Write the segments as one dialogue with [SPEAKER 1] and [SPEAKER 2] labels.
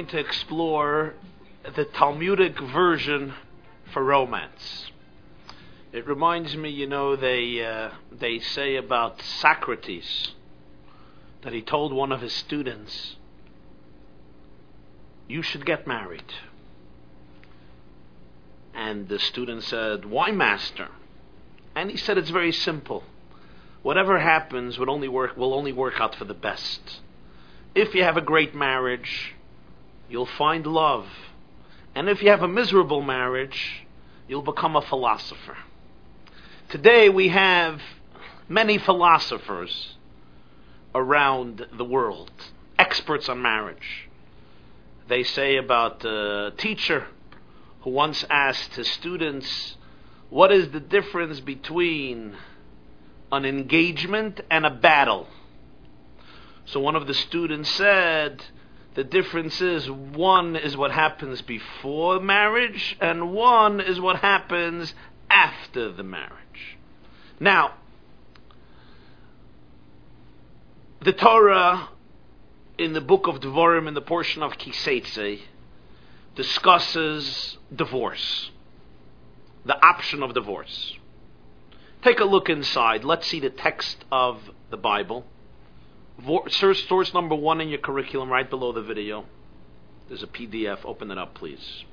[SPEAKER 1] Going to explore the Talmudic version for romance. It reminds me, you know, they uh, they say about Socrates that he told one of his students, "You should get married." And the student said, "Why, master?" And he said, "It's very simple. Whatever happens will only work will only work out for the best. If you have a great marriage, you'll find love." And if you have a miserable marriage, you'll become a philosopher. Today we have many philosophers around the world, experts on marriage. They say about a teacher who once asked his students, What is the difference between an engagement and a battle? So one of the students said, the difference is one is what happens before marriage, and one is what happens after the marriage. Now, the Torah in the book of Devarim, in the portion of Kiseitze, discusses divorce, the option of divorce. Take a look inside. Let's see the text of the Bible. Source, number one in your curriculum, right below the video. There's a PDF. Open it up, please.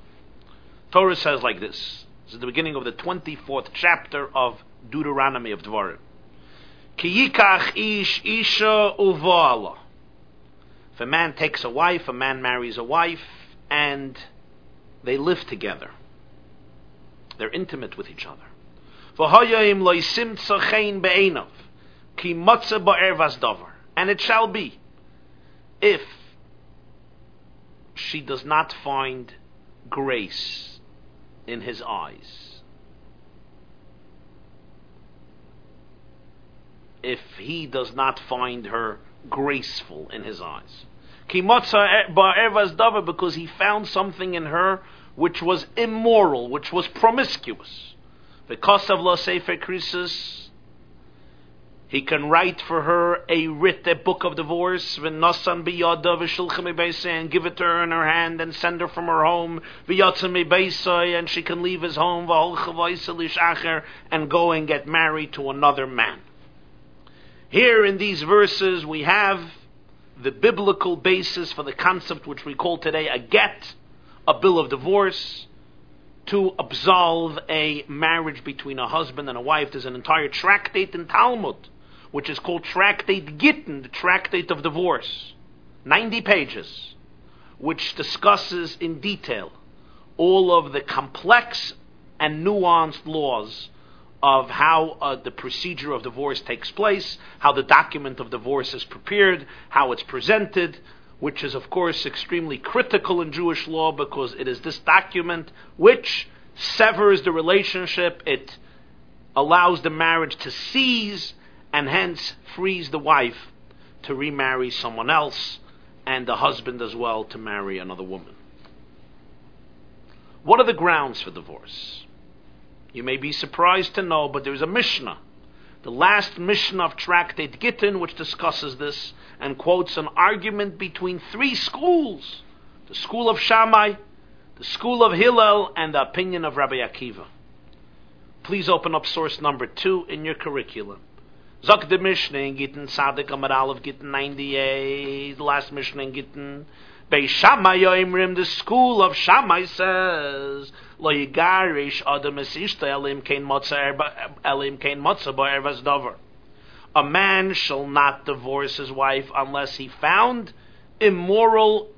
[SPEAKER 1] Torah says like this. This is the beginning of the 24th chapter of Deuteronomy of Dvarim. Ish isha uvala. If a man takes a wife, a man marries a wife, and they live together. They're intimate with each other. Loisim tzachein. Ki matza ba'er davar. And it shall be, if she does not find grace in his eyes, if he does not find her graceful in his eyes. Because he found something in her which was immoral, which was promiscuous. Because of La Sefer Krisis, he can write for her a writ, a book of divorce, and give it to her in her hand and send her from her home, and she can leave his home, and go and get married to another man. Here in these verses we have the biblical basis for the concept which we call today a get, a bill of divorce, to absolve a marriage between a husband and a wife. There's an entire tractate in Talmud which is called Tractate Gittin, the Tractate of Divorce. 90 pages, which discusses in detail all of the complex and nuanced laws of how uh, the procedure of divorce takes place, how the document of divorce is prepared, how it's presented, which is, of course, extremely critical in Jewish law because it is this document which severs the relationship, it allows the marriage to cease, and hence frees the wife to remarry someone else and the husband as well to marry another woman. What are the grounds for divorce? You may be surprised to know, but there's a Mishnah, the last Mishnah of Tractate Gittin, which discusses this and quotes an argument between three schools the school of Shammai, the school of Hillel, and the opinion of Rabbi Akiva. Please open up source number two in your curriculum. Zok de Mishnah in Gittin, Sadik Amar Aleph Gittin 98, the last Mishnah in Gittin. Bei Shammai Yoimrim, the school of Shammai says, Lo yigarish adam es ishta elim kein motza elim kein motza bo ervas dover. A man shall not divorce his wife unless he found immoral,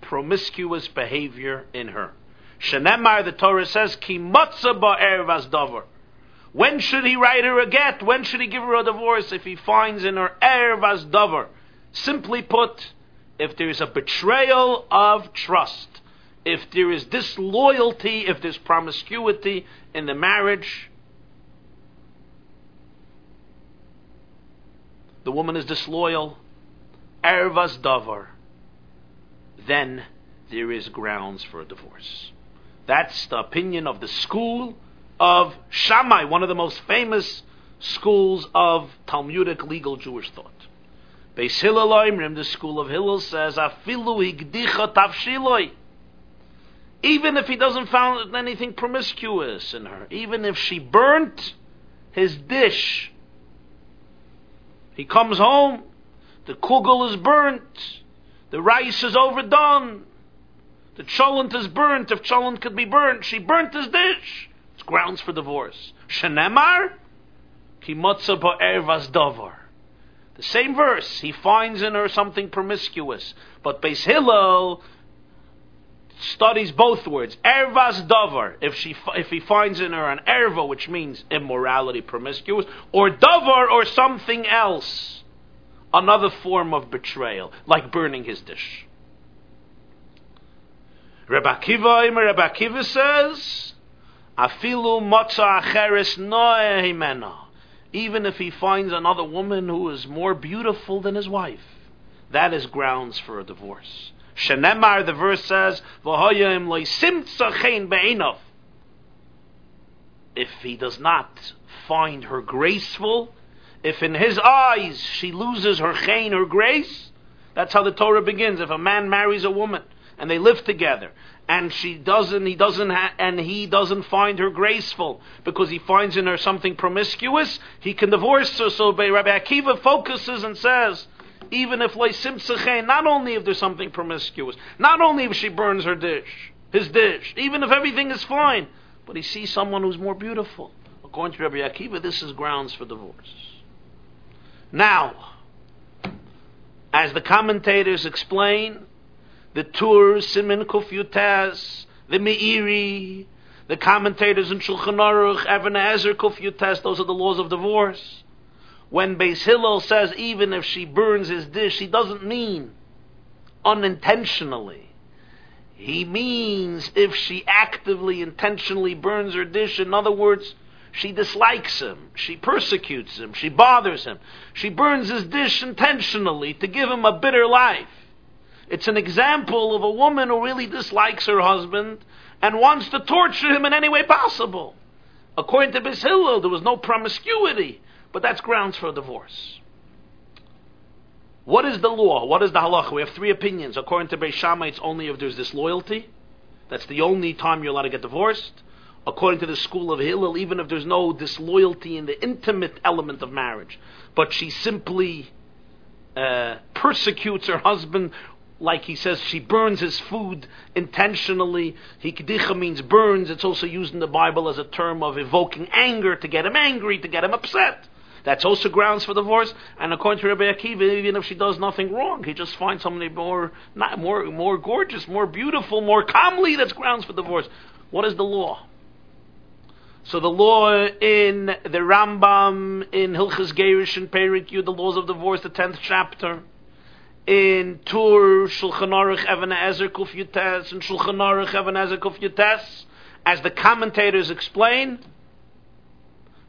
[SPEAKER 1] promiscuous behavior in her. Shenemar, the Torah says, ki motza bo ervas dover. When should he write her a get? When should he give her a divorce? If he finds in her ervas davar. Simply put, if there is a betrayal of trust, if there is disloyalty, if there's promiscuity in the marriage, the woman is disloyal, ervas davar, then there is grounds for a divorce. That's the opinion of the school of Shammai, one of the most famous schools of Talmudic legal Jewish thought. Beis Hillel Oimrim, the school of Hillel says, Afilu higdicha tavshiloi. Even if he doesn't find anything promiscuous in her, even if she burnt his dish, he comes home, the kugel is burnt, the rice is overdone, the cholent is burnt, if cholent could be burnt, she burnt his dish. Grounds for divorce. Shenemar, ki motza ervas davar. The same verse, he finds in her something promiscuous. But Beis Hillel studies both words. Ervas davar, if she if he finds in her an erva, which means immorality, promiscuous, or davar, or something else, another form of betrayal, like burning his dish. Rebbe Akiva, Rebbe says, Afilu motza even if he finds another woman who is more beautiful than his wife. That is grounds for a divorce. Shenemar, the verse says, If he does not find her graceful, if in his eyes she loses her chain, her grace, that's how the Torah begins. If a man marries a woman and they live together, and she doesn't, he doesn't, ha- and he doesn't find her graceful because he finds in her something promiscuous, he can divorce her. So Rabbi Akiva focuses and says, even if not only if there's something promiscuous, not only if she burns her dish, his dish, even if everything is fine, but he sees someone who's more beautiful. According to Rabbi Akiva, this is grounds for divorce. Now, as the commentators explain, the Tur, Simin Kufyutaz, the Meiri, the commentators in Shulchan Aruch, Even HaEzer Kufyutaz, those are the laws of divorce. When Beis Hillel says even if she burns his dish, he doesn't mean unintentionally. He means if she actively, intentionally burns her dish, in other words, she dislikes him, she persecutes him, she bothers him, she burns his dish intentionally to give him a bitter life. It's an example of a woman who really dislikes her husband and wants to torture him in any way possible. According to Hillel, there was no promiscuity, but that's grounds for a divorce. What is the law? What is the halacha? We have three opinions. According to Beis Shammai, it's only if there's disloyalty. That's the only time you're allowed to get divorced. According to the school of Hillel, even if there's no disloyalty in the intimate element of marriage, but she simply uh, persecutes her husband like he says, she burns his food intentionally. Hikdicha means burns. It's also used in the Bible as a term of evoking anger, to get him angry, to get him upset. That's also grounds for divorce. And according to Rabbi Akiva, even if she does nothing wrong, he just finds somebody more, not more, more gorgeous, more beautiful, more comely. That's grounds for divorce. What is the law? So the law in the Rambam, in Hilchas Gerish and Perik the laws of divorce, the tenth chapter in Tur Shulchan Aruch Even HaEzer Kuf Yutes and Shulchan Aruch Even HaEzer Kuf Yutes, as the commentators explain,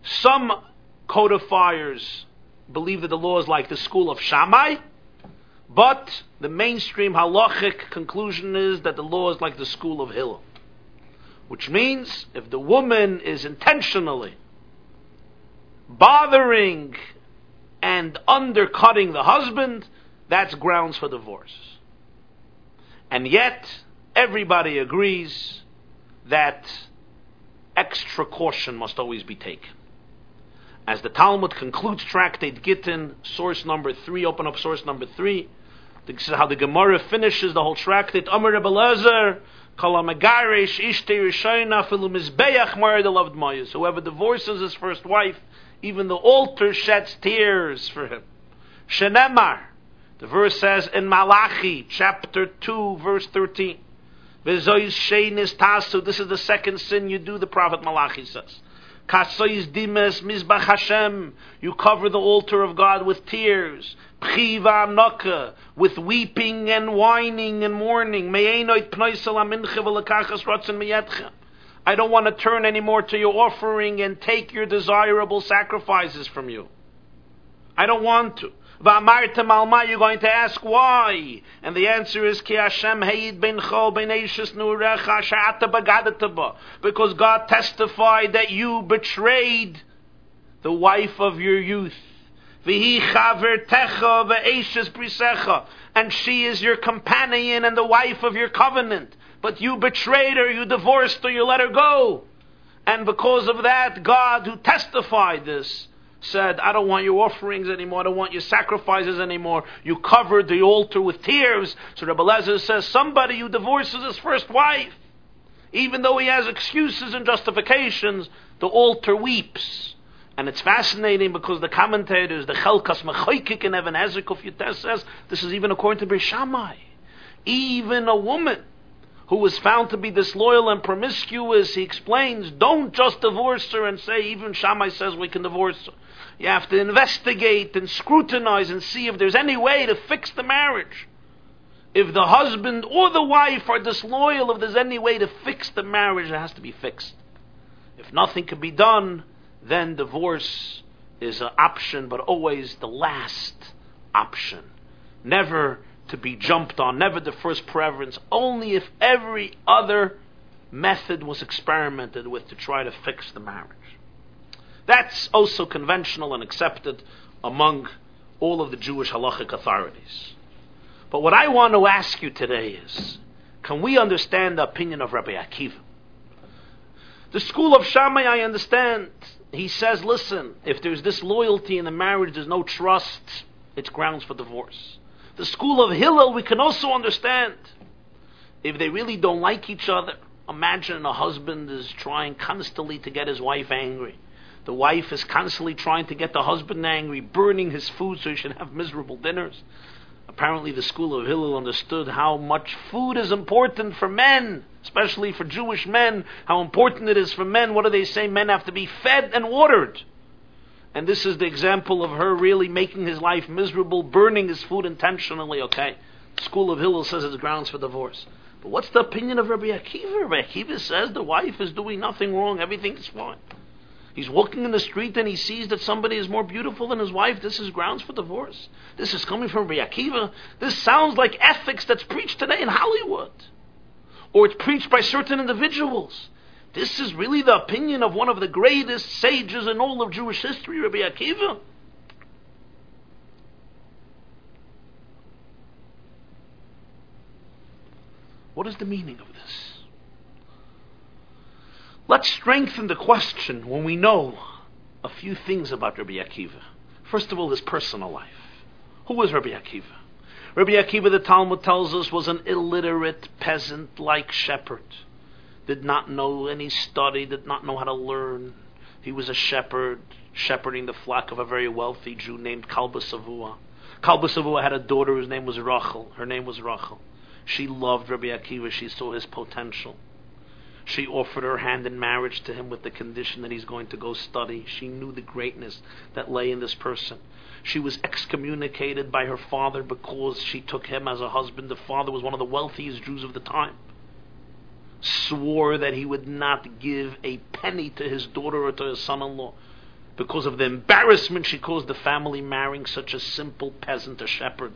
[SPEAKER 1] some codifiers believe that the law is like the school of Shammai, but the mainstream halachic conclusion is that the law is like the school of Hillel. Which means if the woman is intentionally bothering and undercutting the husband, that's grounds for divorce. And yet, everybody agrees that extra caution must always be taken. As the Talmud concludes Tractate Gittin, source number three, open up source number three. This is how the Gemara finishes the whole tractate. Amar Rebelezer, Kalamagarish, Ishte Rishayna, Filumizbeach, Mar the loved Mayas. Whoever divorces his first wife, even the altar sheds tears for him. Shenemar, the verse says in Malachi, chapter 2, verse 13, This is the second sin you do, the prophet Malachi says. You cover the altar of God with tears. With weeping and whining and mourning. I don't want to turn anymore to your offering and take your desirable sacrifices from you. I don't want to. V'amartem alma, you're going to ask why. And the answer is, Ki Hashem heid ben eishes nurecha sha'ata bagadata Because God testified that you betrayed the wife of your youth. V'hi chavertecha ve'eshes brisecha. And she is your companion and the wife of your covenant. But you betrayed her, you divorced her, you let her go. And because of that, God, who testified this, said, I don't want your offerings anymore, I don't want your sacrifices anymore. You covered the altar with tears. So Rabbi Lezer says, somebody who divorces his first wife, even though he has excuses and justifications, the altar weeps. And it's fascinating because the commentators, the Chelkas Mechoikik and Even HaEzer Kuf says, this is even according to Beis Shammai. Even a woman who was found to be disloyal and promiscuous, he explains, don't just divorce her and say, even Shammai says we can divorce her. You have to investigate and scrutinize and see if there's any way to fix the marriage. If the husband or the wife are disloyal, if there's any way to fix the marriage, it has to be fixed. If nothing can be done, then divorce is an option, but always the last option. Never to be jumped on, never the first preference, only if every other method was experimented with to try to fix the marriage. That's also conventional and accepted among all of the Jewish halachic authorities. But what I want to ask you today is, can we understand the opinion of Rabbi Akiva? The school of Shammai, I understand. He says, listen, if there's disloyalty in the marriage, there's no trust, it's grounds for divorce. The school of Hillel, we can also understand. If they really don't like each other, imagine a husband is trying constantly to get his wife angry. The wife is constantly trying to get the husband angry, burning his food so he should have miserable dinners. Apparently, the school of Hillel understood how much food is important for men, especially for Jewish men, how important it is for men. What do they say? Men have to be fed and watered. And this is the example of her really making his life miserable, burning his food intentionally. Okay, school of Hillel says it's grounds for divorce. But what's the opinion of Rabbi Akiva? Rabbi Akiva says the wife is doing nothing wrong, everything is fine. He's walking in the street and he sees that somebody is more beautiful than his wife. This is grounds for divorce. This is coming from Rabbi Akiva. This sounds like ethics that's preached today in Hollywood. Or it's preached by certain individuals. This is really the opinion of one of the greatest sages in all of Jewish history, Rabbi Akiva. What is the meaning of this? Let's strengthen the question when we know a few things about Rabbi Akiva. First of all, his personal life. Who was Rabbi Akiva? Rabbi Akiva, the Talmud tells us, was an illiterate peasant like shepherd did not know any study, did not know how to learn. He was a shepherd, shepherding the flock of a very wealthy Jew named Kalba Savua. Kalba Savua had a daughter whose name was Rachel. Her name was Rachel. She loved Rabbi Akiva. She saw his potential. She offered her hand in marriage to him with the condition that he's going to go study. She knew the greatness that lay in this person. She was excommunicated by her father because she took him as a husband. The father was one of the wealthiest Jews of the time swore that he would not give a penny to his daughter or to his son-in-law because of the embarrassment she caused the family marrying such a simple peasant, a shepherd.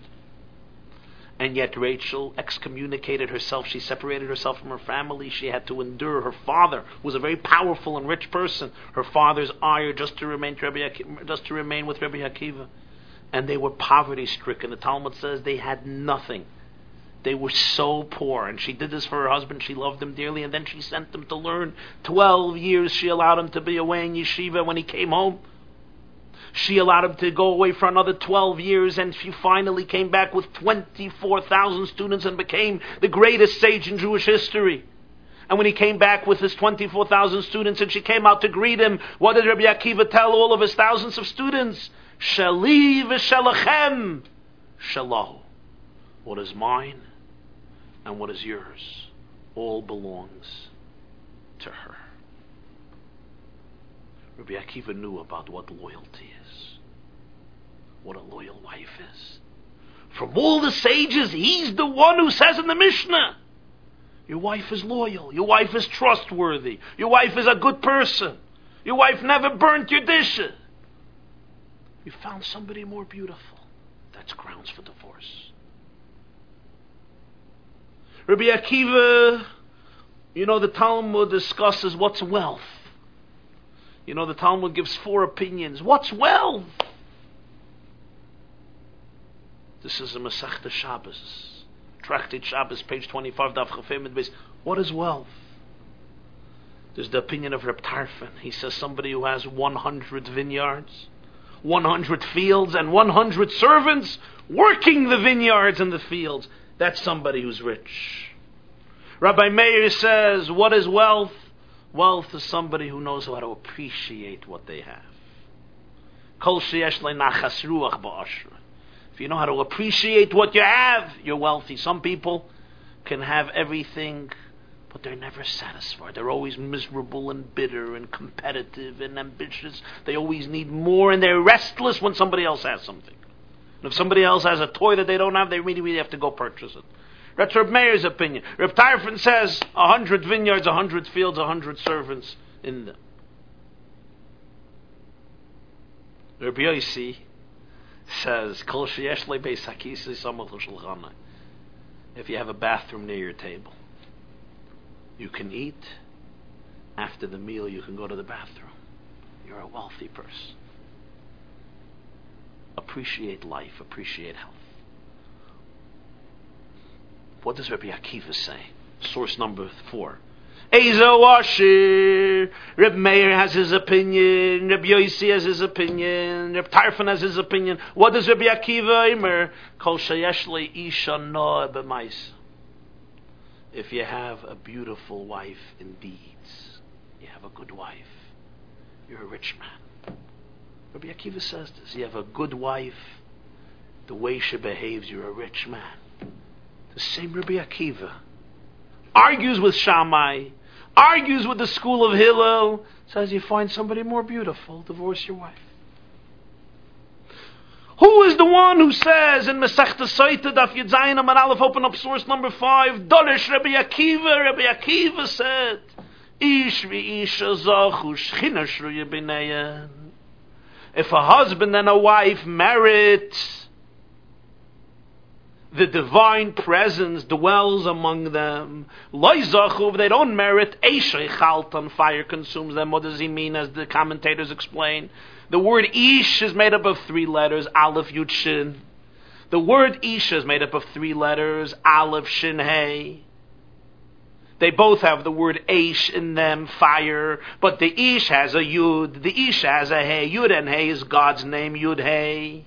[SPEAKER 1] And yet Rachel excommunicated herself. She separated herself from her family. She had to endure. Her father who was a very powerful and rich person. Her father's ire just to remain just to remain with Rabbi Akiva. And they were poverty stricken. The Talmud says they had nothing. They were so poor, and she did this for her husband. She loved him dearly, and then she sent him to learn. Twelve years she allowed him to be away in yeshiva. When he came home, she allowed him to go away for another 12 years, and she finally came back with 24,000 students and became the greatest sage in Jewish history. And when he came back with his 24,000 students and she came out to greet him, what did Rabbi Akiva tell all of his thousands of students? Shali v'shelachem shalahu. What is mine and what is yours all belongs to her. Rabbi Akiva knew about what loyalty is, what a loyal wife is. From all the sages, he's the one who says in the Mishnah, your wife is loyal, your wife is trustworthy, your wife is a good person, your wife never burnt your dishes. You found somebody more beautiful. That's grounds for divorce. Rabbi Akiva, you know, the Talmud discusses what's wealth. You know, the Talmud gives four opinions. What's wealth? This is a Masechta Shabbos. Tractate Shabbos, page 25, Daf Chafemid base. What is wealth? There's the opinion of Reb Tarfon. He says somebody who has 100 vineyards, 100 fields, and 100 servants working the vineyards and the fields. That's somebody who's rich. Rabbi Meir says, what is wealth? Wealth is somebody who knows how to appreciate what they have. If you know how to appreciate what you have, you're wealthy. Some people can have everything, but they're never satisfied. They're always miserable and bitter and competitive and ambitious. They always need more and they're restless when somebody else has something. And if somebody else has a toy that they don't have, they really, really have to go purchase it. That's Reb Meir's opinion. Reb Tarfon says a hundred vineyards, a hundred fields, a hundred servants in them. Reb Yossi says, If you have a bathroom near your table, you can eat. After the meal, you can go to the bathroom. You're a wealthy person. Appreciate life, appreciate health. What does Rabbi Akiva say? Source number four. Ezo Ashir. Reb Meir has his opinion. Reb Yossi has his opinion. Reb Tarfon has his opinion. What does Rabbi Akiva Imer? Kol shayeshle isha b'mais. If you have a beautiful wife in deeds, you have a good wife, you're a rich man. Rabbi Akiva says this. You have a good wife, the way she behaves, you're a rich man. The same Rabbi Akiva. Argues with Shammai, argues with the school of Hillel, says you find somebody more beautiful, divorce your wife. Who is the one who says in Masechta Saita Daf Yedzayin and Aleph open up source number five Dorish Rabbi Akiva Rabbi Akiva said Ish v'isha shchina shruya If a husband and a wife merit the divine presence dwells among them. Loizachuv, they don't merit. Eishei chaltan, fire consumes them. What does he mean, as the commentators explain? The word ish is made up of three letters, aleph, yud, shin. The word ish is made up of three letters, aleph, shin, hey. They both have the word ish in them, fire, but the ish has a yud, the ish has a hey. Yud and hey is God's name, yud, hey.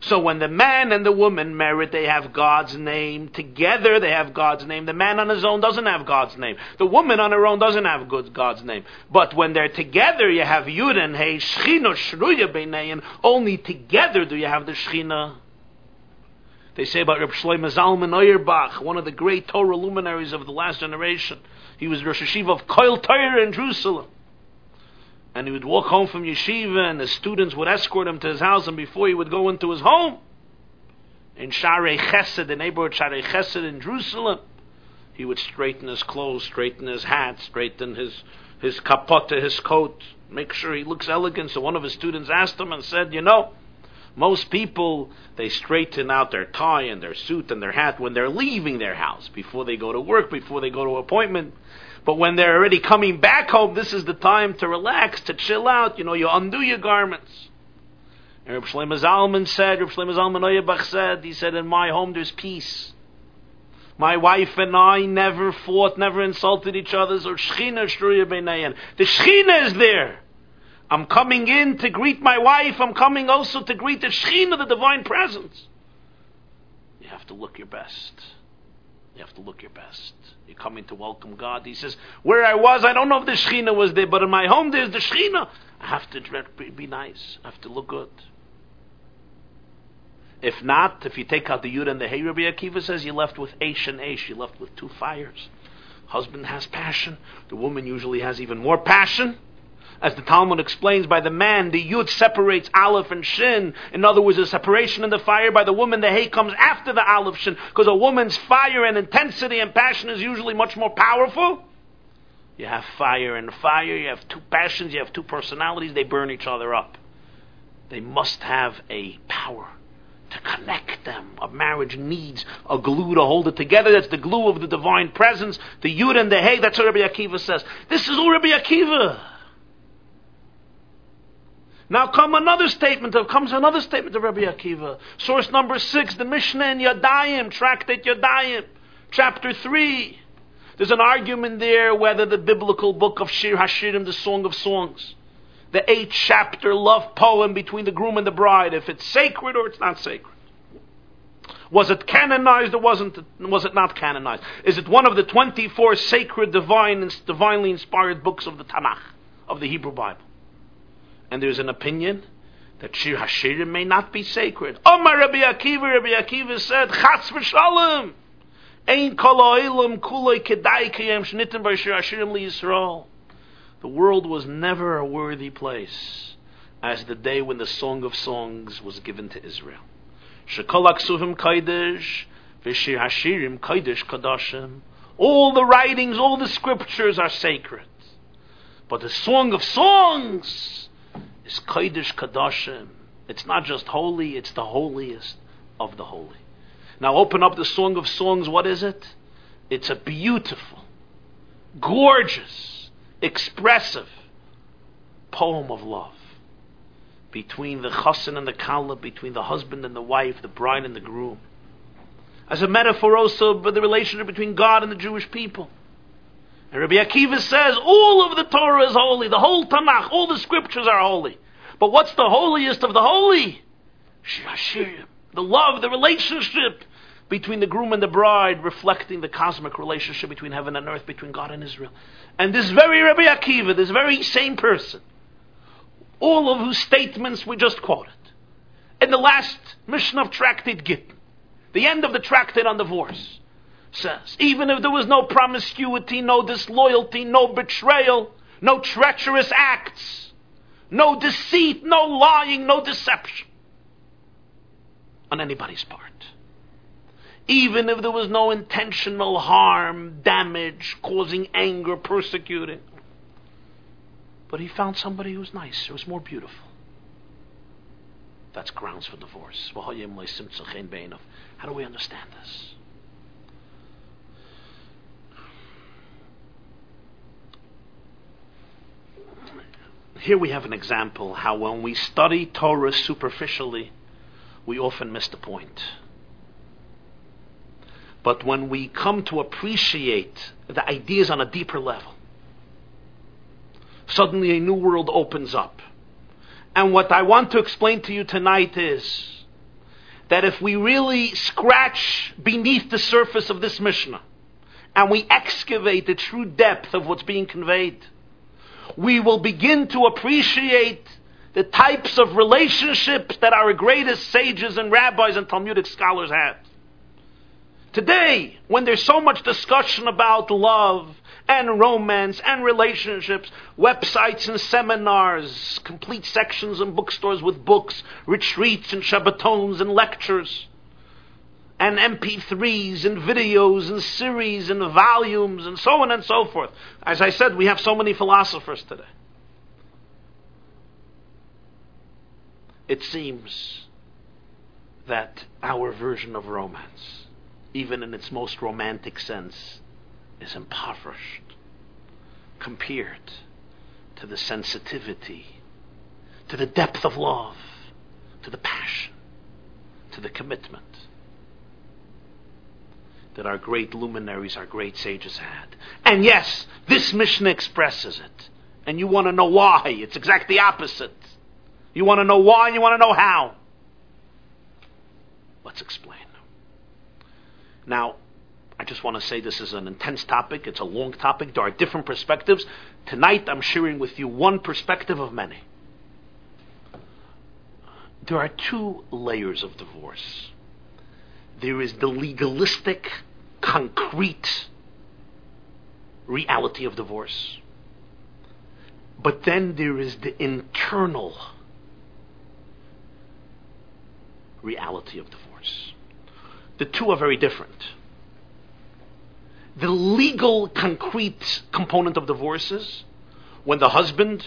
[SPEAKER 1] So when the man and the woman married, they have God's name. Together they have God's name. The man on his own doesn't have God's name. The woman on her own doesn't have God's name. But when they're together, you have Yud and Hey, Shechina Shruya Beinein. Only together do you have the Shechina. They say about Reb Shlomo Zalman Auerbach, one of the great Torah luminaries of the last generation. He was Rosh Yeshiva of Koil Torah in Jerusalem and he would walk home from yeshiva, and the students would escort him to his house, and before he would go into his home, in Sharei Chesed, the neighborhood Sharei Chesed in Jerusalem, he would straighten his clothes, straighten his hat, straighten his his kapota, his coat, make sure he looks elegant. So one of his students asked him and said, "You know, most people they straighten out their tie and their suit and their hat when they're leaving their house before they go to work, before they go to appointment." But when they're already coming back home, this is the time to relax, to chill out. You know, you undo your garments. And Reb Shlomo Zalman said, Reb Shlomo Zalman Auerbach said, he said, in my home there's peace. My wife and I never fought, never insulted each other. So Shechina. The Shechina is there. I'm coming in to greet my wife. I'm coming also to greet the Shechina, the divine presence. You have to look your best. You have to look your best. You're coming to welcome God. He says, Where I was, I don't know if the Shechina was there, but in my home there's the Shechina. I have to be nice. I have to look good. If not, if you take out the Yud and the Hey, Rabbi Akiva says you're left with Aish and Aish. You're left with two fires. Husband has passion. The woman usually has even more passion. As the Talmud explains, by the man, the Yud separates Aleph and Shin. In other words, a separation in the fire. By the woman, the Hay comes after the Aleph Shin. Because a woman's fire and intensity and passion is usually much more powerful. You have fire and fire. You have two passions. You have two personalities. They burn each other up. They must have a power to connect them. A marriage needs a glue to hold it together. That's the glue of the divine presence. The Yud and the Hay. That's what Rabbi Akiva says. This is all Rabbi Akiva. Now come another statement of comes another statement of Rabbi Akiva. Source number six, the Mishnah in Yadayim, tractate Yadayim, chapter three. There's an argument there whether the biblical book of Shir Hashirim, the Song of Songs, the eight chapter love poem between the groom and the bride, if it's sacred or it's not sacred. Was it canonized or wasn't it, was it not canonized? Is it one of the 24 sacred, divine, divinely inspired books of the Tanakh, of the Hebrew Bible? And there's an opinion that Shir Hashirim may not be sacred. Omar Rabbi Akiva, Rabbi Akiva said, Chatz v'shalom. Ein kol ha'olam kuloi kedai kiyem shnitim b'shir Hashirim li Yisrael. The world was never a worthy place as the day when the Song of Songs was given to Israel. Shekol aksuvim kaidish, v'shir hashirim kaidish kadashim. All the writings, all the scriptures are sacred. But the Song of Songs is kaidish kadashim. It's not just holy, it's the holiest of the holy. Now open up the Song of Songs, what is it? It's a beautiful, gorgeous, expressive poem of love between the chassan and the kala, between the husband and the wife, the bride and the groom. As a metaphor also for the relationship between God and the Jewish people. And Rabbi Akiva says all of the Torah is holy, the whole Tanakh, all the scriptures are holy. But what's the holiest of the holy? The love, the relationship between the groom and the bride, reflecting the cosmic relationship between heaven and earth, between God and Israel. And this very Rabbi Akiva, this very same person, all of whose statements we just quoted. In the last Mishnah of Tractate Gittin, the end of the Tractate on Divorce, says, even if there was no promiscuity, no disloyalty, no betrayal, no treacherous acts, no deceit, no lying, no deception on anybody's part. Even if there was no intentional harm, damage, causing anger, persecuting, but he found somebody who was nicer, who was more beautiful. That's grounds for divorce. How do we understand this? Here we have an example how when we study Torah superficially, we often miss the point. But when we come to appreciate the ideas on a deeper level, suddenly a new world opens up. And what I want to explain to you tonight is that if we really scratch beneath the surface of this Mishnah and we excavate the true depth of what's being conveyed, we will begin to appreciate the types of relationships that our greatest sages and rabbis and Talmudic scholars had. Today, when there's so much discussion about love and romance and relationships, websites and seminars, complete sections in bookstores with books, retreats and Shabbatons and lectures, and MP3s and videos and series and volumes and so on and so forth. As I said, we have so many philosophers today. It seems that our version of romance, even in its most romantic sense, is impoverished compared to the sensitivity, to the depth of love, to the passion, to the commitment that our great luminaries, our great sages had. And yes, this Mishnah expresses it. And you want to know why. It's exactly the opposite. You want to know why and you want to know how. Let's explain. Now, I just want to say this is an intense topic. It's a long topic. There are different perspectives. Tonight I'm sharing with you one perspective of many. There are two layers of divorce. There is the legalistic, concrete reality of divorce. But then there is the internal reality of divorce. The two are very different the legal, concrete component of divorces, when the husband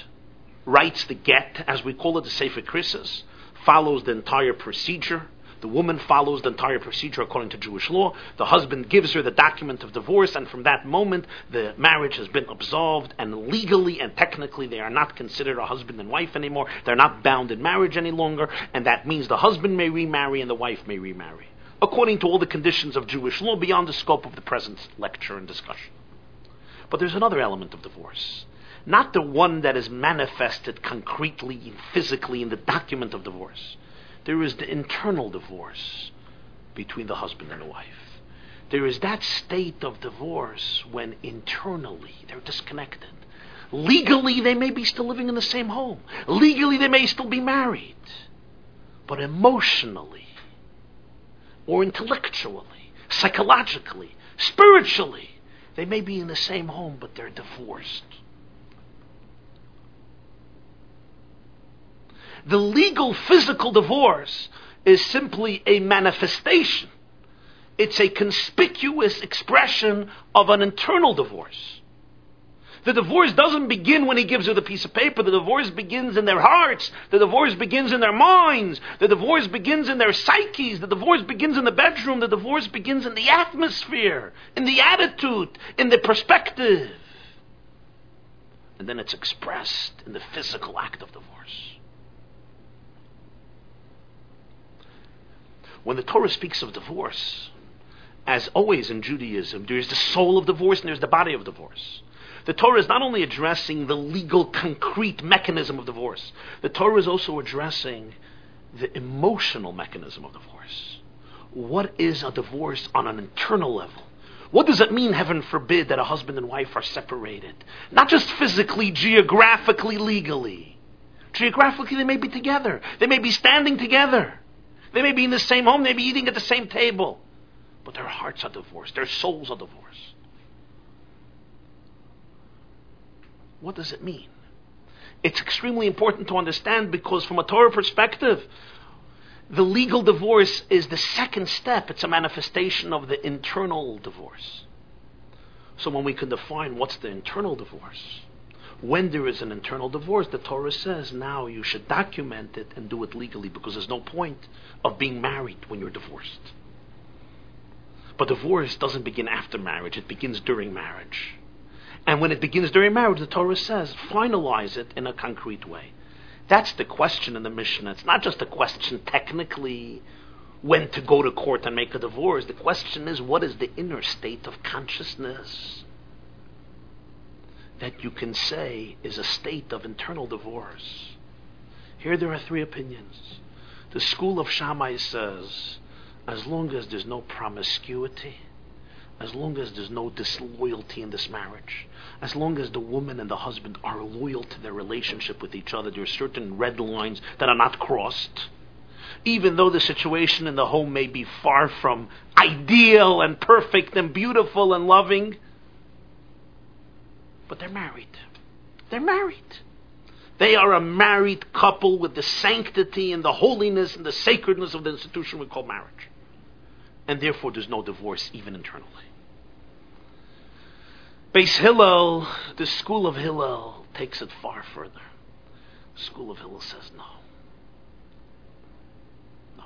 [SPEAKER 1] writes the get, as we call it, the Sefer Krisis, follows the entire procedure, The woman follows the entire procedure according to Jewish law. The husband gives her the document of divorce, and from that moment, the marriage has been absolved, and legally and technically, they are not considered a husband and wife anymore. They're not bound in marriage any longer, and that means the husband may remarry and the wife may remarry, according to all the conditions of Jewish law beyond the scope of the present lecture and discussion. But there's another element of divorce. Not the one that is manifested concretely, and physically in the document of divorce there is the internal divorce between the husband and the wife. There is that state of divorce when internally they're disconnected. Legally, they may be still living in the same home. Legally, they may still be married. But emotionally, or intellectually, psychologically, spiritually, they may be in the same home, but they're divorced. The legal physical divorce is simply a manifestation. It's a conspicuous expression of an internal divorce. The divorce doesn't begin when he gives her the piece of paper. The divorce begins in their hearts. The divorce begins in their minds. The divorce begins in their psyches. The divorce begins in the bedroom. The divorce begins in the atmosphere, in the attitude, in the perspective. And then it's expressed in the physical act of divorce. When the Torah speaks of divorce, as always in Judaism, there is the soul of divorce and there's the body of divorce. The Torah is not only addressing the legal, concrete mechanism of divorce, the Torah is also addressing the emotional mechanism of divorce. What is a divorce on an internal level? What does it mean, heaven forbid, that a husband and wife are separated? Not just physically, geographically, legally. Geographically, they may be together. They may be standing together. They may be in the same home, they may be eating at the same table, but their hearts are divorced, their souls are divorced. What does it mean? It's extremely important to understand because, from a Torah perspective, the legal divorce is the second step. It's a manifestation of the internal divorce. So, when we can define what's the internal divorce, when there is an internal divorce, the Torah says now you should document it and do it legally because there's no point of being married when you're divorced. But divorce doesn't begin after marriage, it begins during marriage. And when it begins during marriage, the Torah says, finalize it in a concrete way. That's the question in the Mishnah. It's not just a question technically when to go to court and make a divorce. The question is, what is the inner state of consciousness? That you can say is a state of internal divorce. Here there are three opinions. The school of Shammai says, as long as there's no promiscuity, as long as there's no disloyalty in this marriage, as long as the woman and the husband are loyal to their relationship with each other, there are certain red lines that are not crossed. Even though the situation in the home may be far from ideal and perfect and beautiful and loving, but they're married. They're married. They are a married couple with the sanctity and the holiness and the sacredness of the institution we call marriage. And therefore, there's no divorce even internally. Beis Hillel, the school of Hillel, takes it far further. The school of Hillel says no. No.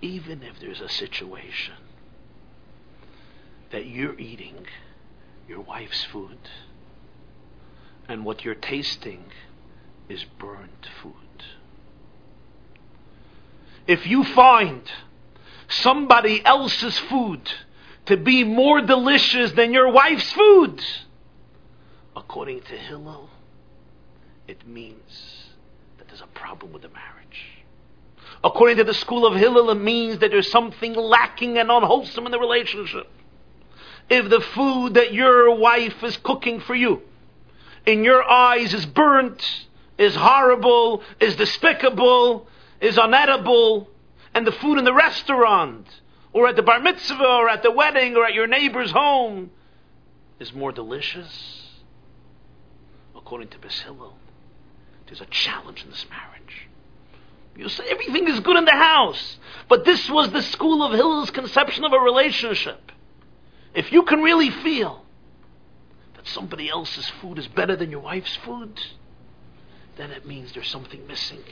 [SPEAKER 1] Even if there's a situation that you're eating your wife's food. And what you're tasting is burnt food. If you find somebody else's food to be more delicious than your wife's food, according to Hillel, it means that there's a problem with the marriage. According to the school of Hillel, it means that there's something lacking and unwholesome in the relationship if the food that your wife is cooking for you in your eyes is burnt, is horrible, is despicable, is unedible, and the food in the restaurant, or at the bar mitzvah, or at the wedding, or at your neighbor's home is more delicious, according to Hillel, there's a challenge in this marriage. You say everything is good in the house, but this was the school of Hillel's conception of a relationship. If you can really feel that somebody else's food is better than your wife's food, then it means there's something missing.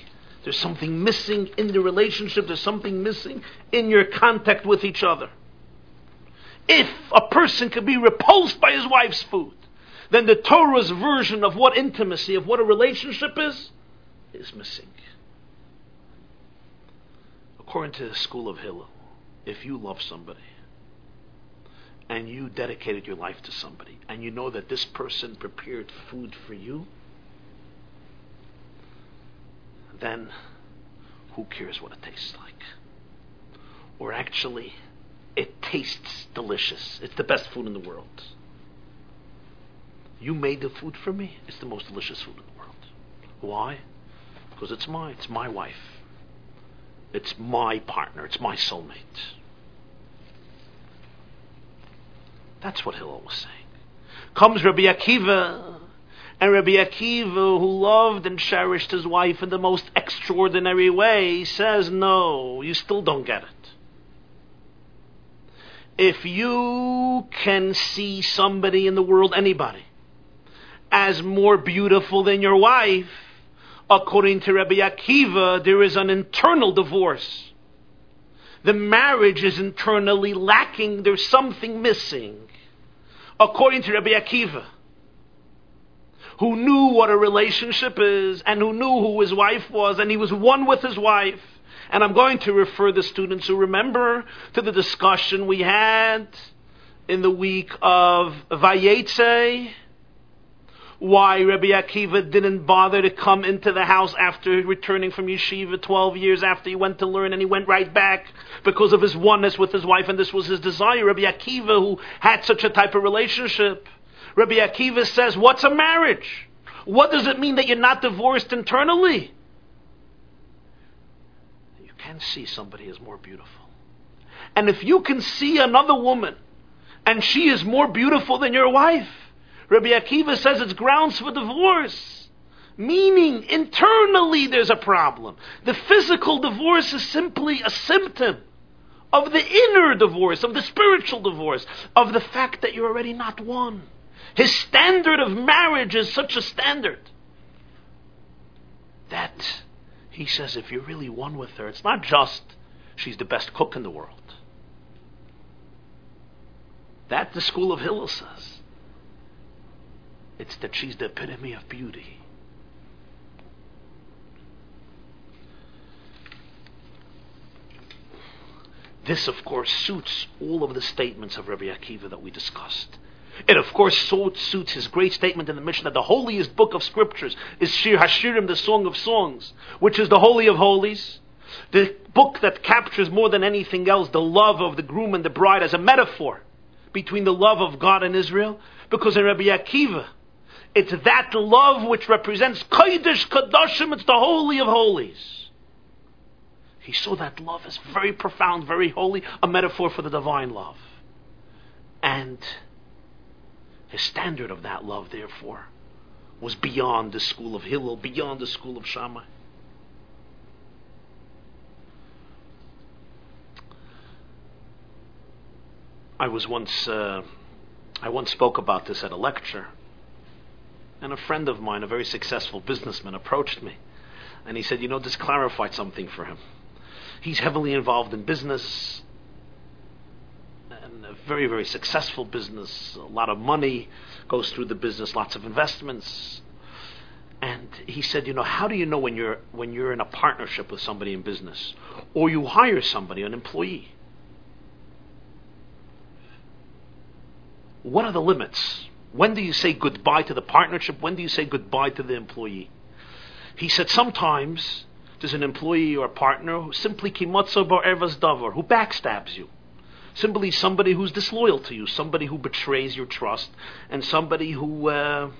[SPEAKER 1] There's something missing in the relationship. There's something missing in your contact with each other. If a person can be repulsed by his wife's food, then the Torah's version of what intimacy, of what a relationship is, is missing. According to the school of Hillel, if you love somebody and you dedicated your life to somebody and you know that this person prepared food for you, then who cares what it tastes like? Or actually, it tastes delicious. It's the best food in the world. You made the food for me. It's the most delicious food in the world. Why? Because it's mine. It's my wife. It's my partner. It's my soulmate. That's what Hillel was saying. Comes Rabbi Akiva, and Rabbi Akiva, who loved and cherished his wife in the most extraordinary way, says, No, you still don't get it. If you can see somebody in the world, anybody, as more beautiful than your wife, according to Rabbi Akiva, there is an internal divorce. The marriage is internally lacking, there's something missing. According to Rabbi Akiva, who knew what a relationship is and who knew who his wife was, and he was one with his wife. And I'm going to refer the students who remember to the discussion we had in the week of Vayetze why Rabbi Akiva didn't bother to come into the house after returning from yeshiva 12 years after he went to learn and he went right back because of his oneness with his wife and this was his desire. Rabbi Akiva who had such a type of relationship. Rabbi Akiva says, what's a marriage? What does it mean that you're not divorced internally? You can see somebody as more beautiful. And if you can see another woman and she is more beautiful than your wife, Rabbi Akiva says it's grounds for divorce. Meaning, internally there's a problem. The physical divorce is simply a symptom of the inner divorce, of the spiritual divorce, of the fact that you're already not one. His standard of marriage is such a standard that he says if you're really one with her, it's not just she's the best cook in the world. That the school of Hillel says. It's that she's the epitome of beauty. This, of course, suits all of the statements of Rabbi Akiva that we discussed. It, of course, so suits his great statement in the Mishnah that the holiest book of scriptures is Shir Hashirim, the Song of Songs, which is the Holy of Holies. The book that captures more than anything else the love of the groom and the bride as a metaphor between the love of God and Israel. Because in Rabbi Akiva, it's that love which represents Kodesh Kadoshim, it's the Holy of Holies. He saw that love as very profound, very holy, a metaphor for the divine love. And his standard of that love, therefore, was beyond the school of Hillel, beyond the school of Shammai. I was once, uh, I once spoke about this at a lecture and a friend of mine, a very successful businessman, approached me. And he said, You know, this clarified something for him. He's heavily involved in business, and a very, very successful business. A lot of money goes through the business, lots of investments. And he said, you know, how do you know when you're when you're in a partnership with somebody in business, or you hire somebody, an employee? What are the limits? When do you say goodbye to the partnership? When do you say goodbye to the employee? He said sometimes there's an employee or partner who simply kimotzo ervas davar, who backstabs you. Simply somebody who's disloyal to you, somebody who betrays your trust, and somebody who uh,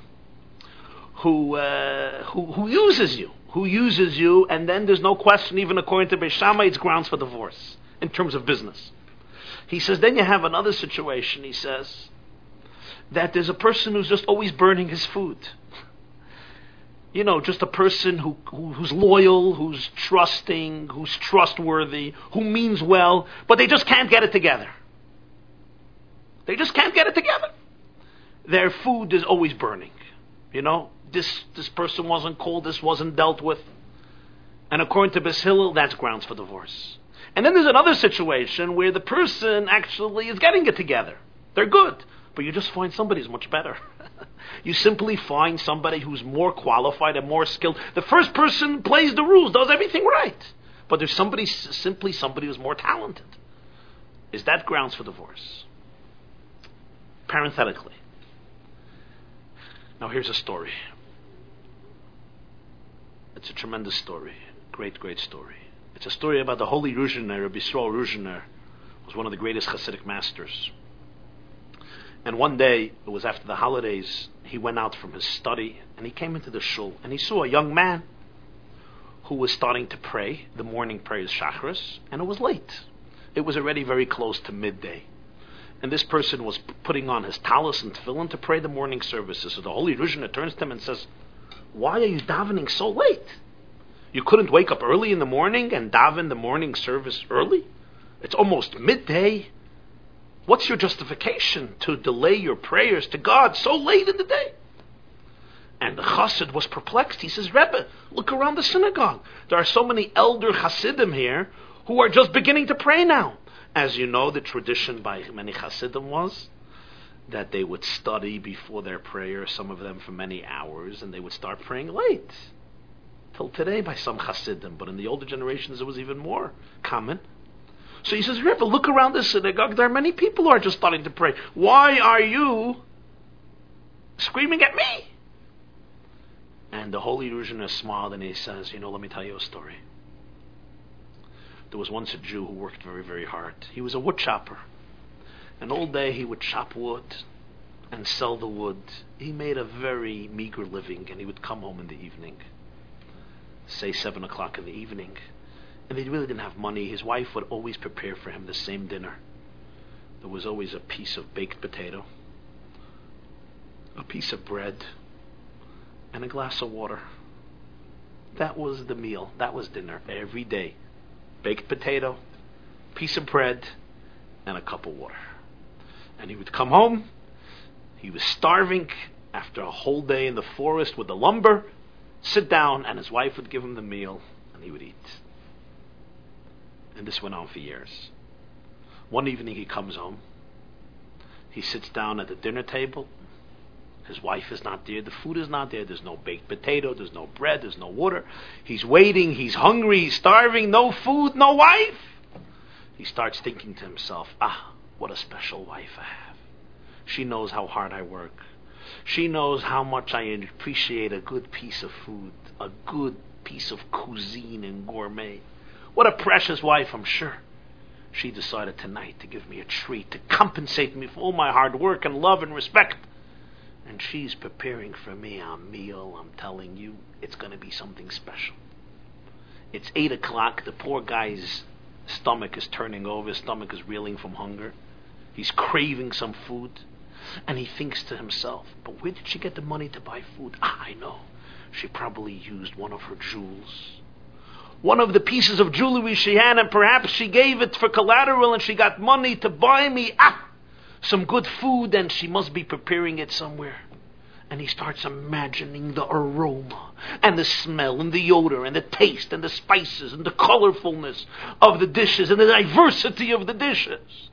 [SPEAKER 1] who, uh, who who uses you, who uses you, and then there's no question, even according to Beis it's grounds for divorce in terms of business. He says, then you have another situation. He says that there's a person who's just always burning his food. You know, just a person who, who, who's loyal, who's trusting, who's trustworthy, who means well, but they just can't get it together. They just can't get it together. Their food is always burning. You know, this this person wasn't called, this wasn't dealt with. And according to Beis Hillel, that's grounds for divorce. And then there's another situation where the person actually is getting it together. They're good, but you just find somebody who's much better. you simply find somebody who's more qualified and more skilled. The first person plays the rules, does everything right. But there's somebody, simply somebody who's more talented. Is that grounds for divorce? Parenthetically. Now here's a story. It's a tremendous story. Great, great story. It's a story about the holy Ruzhiner, Rabbi Yisrael Ruzhiner, was one of the greatest Hasidic masters. And one day, it was after the holidays, he went out from his study and he came into the shul and he saw a young man who was starting to pray the morning prayers Shachris, and it was late. It was already very close to midday. And this person was putting on his talus and tefillin to pray the morning services. So the Holy Ruzhiner turns to him and says, Why are you davening so late? You couldn't wake up early in the morning and daven the morning service early? It's almost midday. What's your justification to delay your prayers to God so late in the day? And the chassid was perplexed. He says, Rebbe, look around the synagogue. There are so many elder chassidim here who are just beginning to pray now. As you know, the tradition by many chassidim was that they would study before their prayer, some of them for many hours, and they would start praying late. Till today by some chassidim, but in the older generations it was even more common. So he says, Rebbe, look around the synagogue. There are many people who are just starting to pray. Why are you screaming at me? And the holy Ruzhiner smiled and he says, You know, let me tell you a story. There was once a Jew who worked very, very hard. He was a wood chopper. And all day he would chop wood and sell the wood. He made a very meager living and he would come home in the evening, say 7 o'clock in the evening. And he really didn't have money. His wife would always prepare for him the same dinner. There was always a piece of baked potato, a piece of bread, and a glass of water. That was the meal. That was dinner every day. Baked potato, piece of bread, and a cup of water. And he would come home. He was starving after a whole day in the forest with the lumber. Sit down, and his wife would give him the meal, and he would eat. And this went on for years. One evening he comes home. He sits down at the dinner table his wife is not there. The food is not there. There's no baked potato. There's no bread. There's no water. He's waiting. He's hungry. He's starving. No food. No wife. He starts thinking to himself, ah, what a special wife I have. She knows how hard I work. She knows how much I appreciate a good piece of food, a good piece of cuisine and gourmet. What a precious wife, I'm sure. She decided tonight to give me a treat, to compensate me for all my hard work and love and respect and she's preparing for me a meal. I'm telling you, it's going to be something special. It's eight o'clock. The poor guy's stomach is turning over. His stomach is reeling from hunger. He's craving some food. And he thinks to himself, but where did she get the money to buy food? Ah, I know. She probably used one of her jewels. One of the pieces of jewelry she had, and perhaps she gave it for collateral and she got money to buy me. Ah! some good food and she must be preparing it somewhere. And he starts imagining the aroma and the smell and the odor and the taste and the spices and the colorfulness of the dishes and the diversity of the dishes.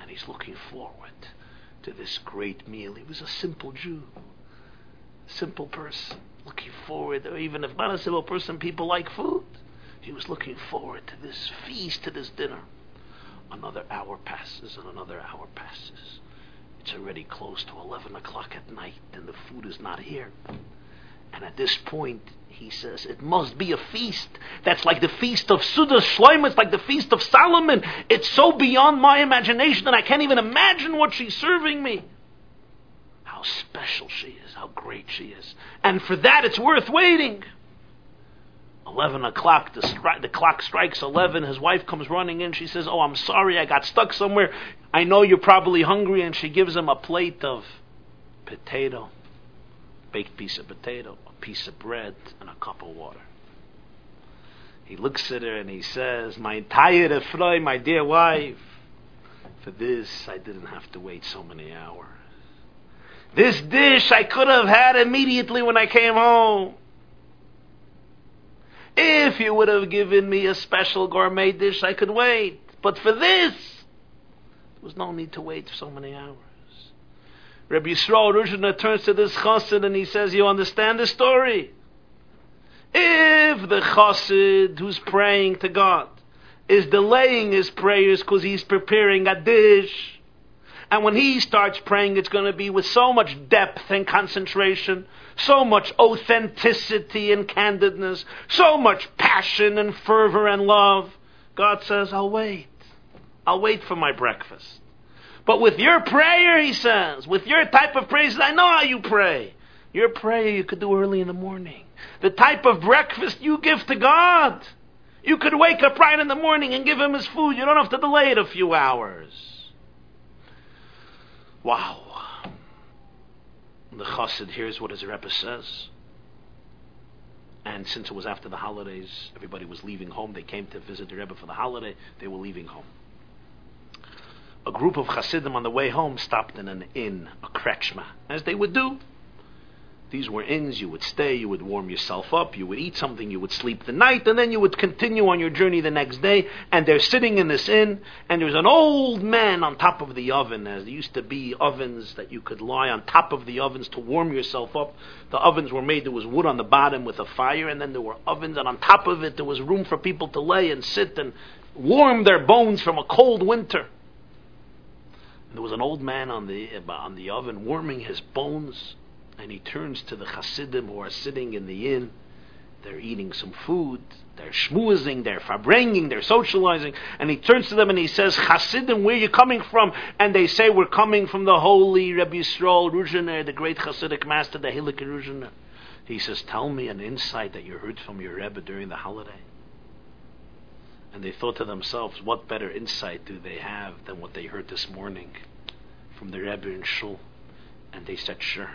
[SPEAKER 1] And he's looking forward to this great meal. He was a simple Jew, simple person, looking forward, or even if not a civil person, people like food. He was looking forward to this feast, to this dinner. Another hour passes and another hour passes. It's already close to 11 o'clock at night and the food is not here. And at this point, he says, it must be a feast. That's like the feast of Suda Shloim. It's like the feast of Solomon. It's so beyond my imagination that I can't even imagine what she's serving me. How special she is. How great she is. And for that, it's worth waiting. 11 o'clock, the, stri- the clock strikes 11. His wife comes running in. She says, Oh, I'm sorry, I got stuck somewhere. I know you're probably hungry. And she gives him a plate of potato, baked piece of potato, a piece of bread, and a cup of water. He looks at her and he says, My tired Efroy, my dear wife, for this I didn't have to wait so many hours. This dish I could have had immediately when I came home. If you would have given me a special gourmet dish, I could wait. But for this, there was no need to wait so many hours. Rabbi Yisrael Ruzhiner turns to this chassid and he says, You understand the story? If the chassid who's praying to God is delaying his prayers because he's preparing a dish, and when he starts praying, it's going to be with so much depth and concentration, so much authenticity and candidness, so much passion and fervor and love. God says, I'll wait. I'll wait for my breakfast. But with your prayer, he says, with your type of praise, I know how you pray. Your prayer you could do early in the morning. The type of breakfast you give to God. You could wake up right in the morning and give him his food. You don't have to delay it a few hours. Wow. The chassid hears what his Rebbe says. And since it was after the holidays, everybody was leaving home. They came to visit the Rebbe for the holiday. They were leaving home. A group of chassidim on the way home stopped in an inn, a krechma, as they would do. These were inns, you would stay, you would warm yourself up, you would eat something, you would sleep the night, and then you would continue on your journey the next day. And they're sitting in this inn, and there's an old man on top of the oven, as there used to be ovens that you could lie on top of the ovens to warm yourself up. The ovens were made, there was wood on the bottom with a fire, and then there were ovens, and on top of it there was room for people to lay and sit and warm their bones from a cold winter. And there was an old man on the, uh, on the oven warming his bones and he turns to the Hasidim who are sitting in the inn. They're eating some food, they're schmoozing, they're farbringing, they're socializing, and he turns to them and he says, Hasidim, where are you coming from? And they say, we're coming from the holy Rebbe Yisrael Ruzhiner, the great Hasidic master, the Hilike Ruzhiner. He says, tell me an insight that you heard from your Rebbe during the holiday. And they thought to themselves, what better insight do they have than what they heard this morning from the Rebbe in Shul? And they said, sure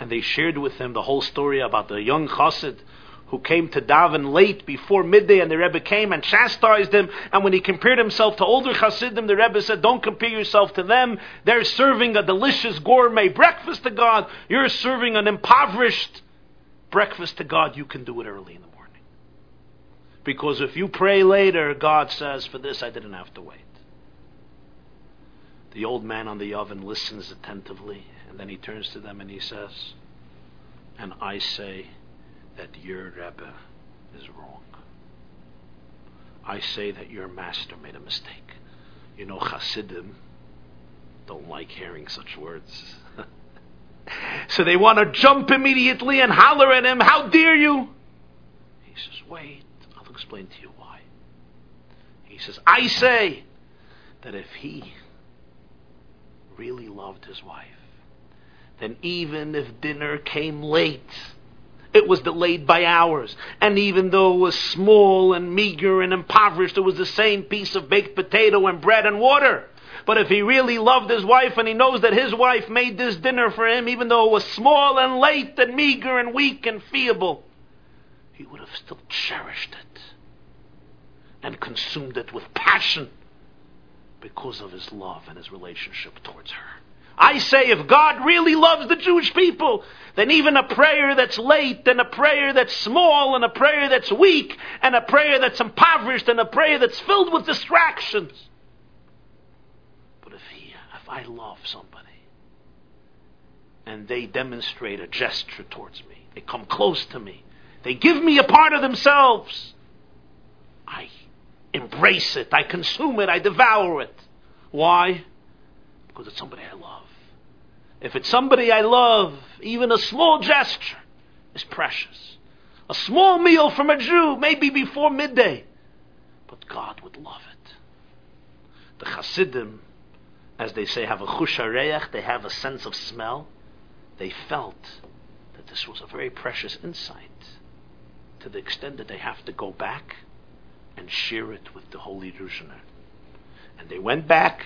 [SPEAKER 1] and they shared with him the whole story about the young chassid who came to daven late before midday, and the Rebbe came and chastised him. And when he compared himself to older chassidim, the Rebbe said, "Don't compare yourself to them. They're serving a delicious gourmet breakfast to God. You're serving an impoverished breakfast to God. You can do it early in the morning, because if you pray later, God says, "For this I didn't have to wait." The old man on the oven listens attentively and then he turns to them and he says, And I say that your Rebbe is wrong. I say that your master made a mistake. You know, Hasidim don't like hearing such words. so they want to jump immediately and holler at him, How dare you? He says, Wait, I'll explain to you why. He says, I say that if he really loved his wife, then even if dinner came late, it was delayed by hours. And even though it was small and meager and impoverished, it was the same piece of baked potato and bread and water. But if he really loved his wife and he knows that his wife made this dinner for him, even though it was small and late and meager and weak and feeble, he would have still cherished it and consumed it with passion because of his love and his relationship towards her. I say if God really loves the Jewish people, then even a prayer that's late and a prayer that's small and a prayer that's weak and a prayer that's impoverished and a prayer that's filled with distractions. But if he, if I love somebody and they demonstrate a gesture towards me, they come close to me, they give me a part of themselves, I embrace it, I consume it, I devour it. Why? Because it's somebody I love. If it's somebody I love, even a small gesture is precious. A small meal from a Jew, maybe before midday, but God would love it. The Hasidim, as they say, have a chushareach, they have a sense of smell. They felt that this was a very precious insight to the extent that they have to go back and share it with the Holy Ruzhiner. And they went back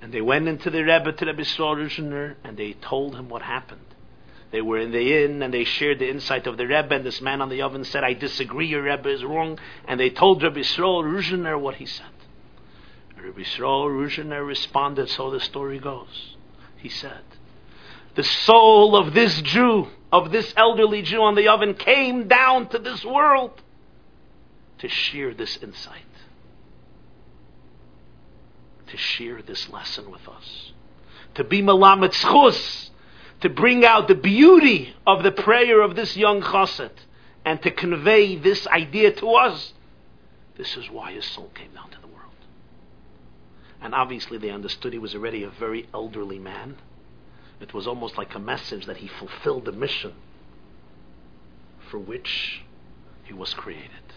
[SPEAKER 1] and they went into the Rebbe, to Rebbe Yisrael and they told him what happened. They were in the inn and they shared the insight of the Rebbe, and this man on the oven said, I disagree, your Rebbe is wrong. And they told Rebbe Yisrael Ruzhiner what he said. Rebbe Yisrael Ruzhiner responded, so the story goes. He said, The soul of this Jew, of this elderly Jew on the oven, came down to this world to share this insight, to share this lesson with us, to be melamed zechus, to bring out the beauty of the prayer of this young chassid, and to convey this idea to us. This is why his soul came down to the world. And obviously, they understood he was already a very elderly man. It was almost like a message that he fulfilled the mission for which he was created.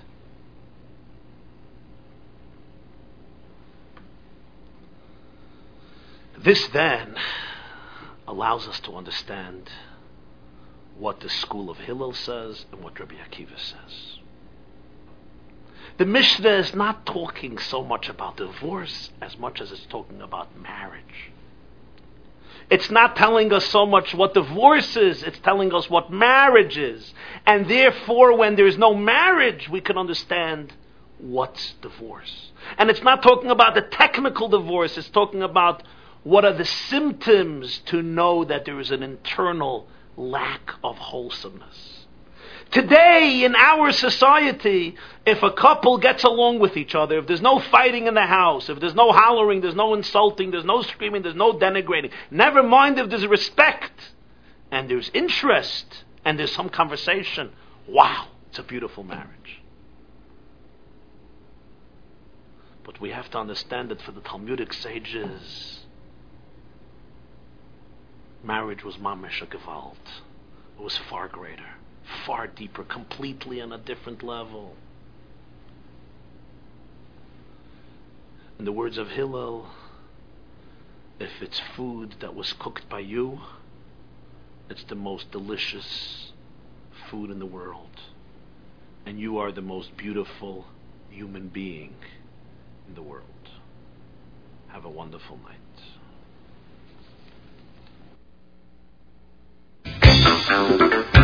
[SPEAKER 1] This then allows us to understand what the school of Hillel says and what Rabbi Akiva says. The Mishnah is not talking so much about divorce as much as it's talking about marriage. It's not telling us so much what divorce is, it's telling us what marriage is. And therefore, when there's no marriage, we can understand what's divorce. And it's not talking about the technical divorce, it's talking about what are the symptoms to know that there is an internal lack of wholesomeness. Today, in our society, if a couple gets along with each other, if there's no fighting in the house, if there's no hollering, there's no insulting, there's no screaming, there's no denigrating, never mind if there's respect and there's interest and there's some conversation, wow, it's a beautiful marriage. But we have to understand that for the Talmudic sages, marriage was mamish a gewalt. It was far greater far deeper, completely on a different level. In the words of Hillel, if it's food that was cooked by you, it's the most delicious food in the world. And you are the most beautiful human being in the world. Have a wonderful night. Thank you.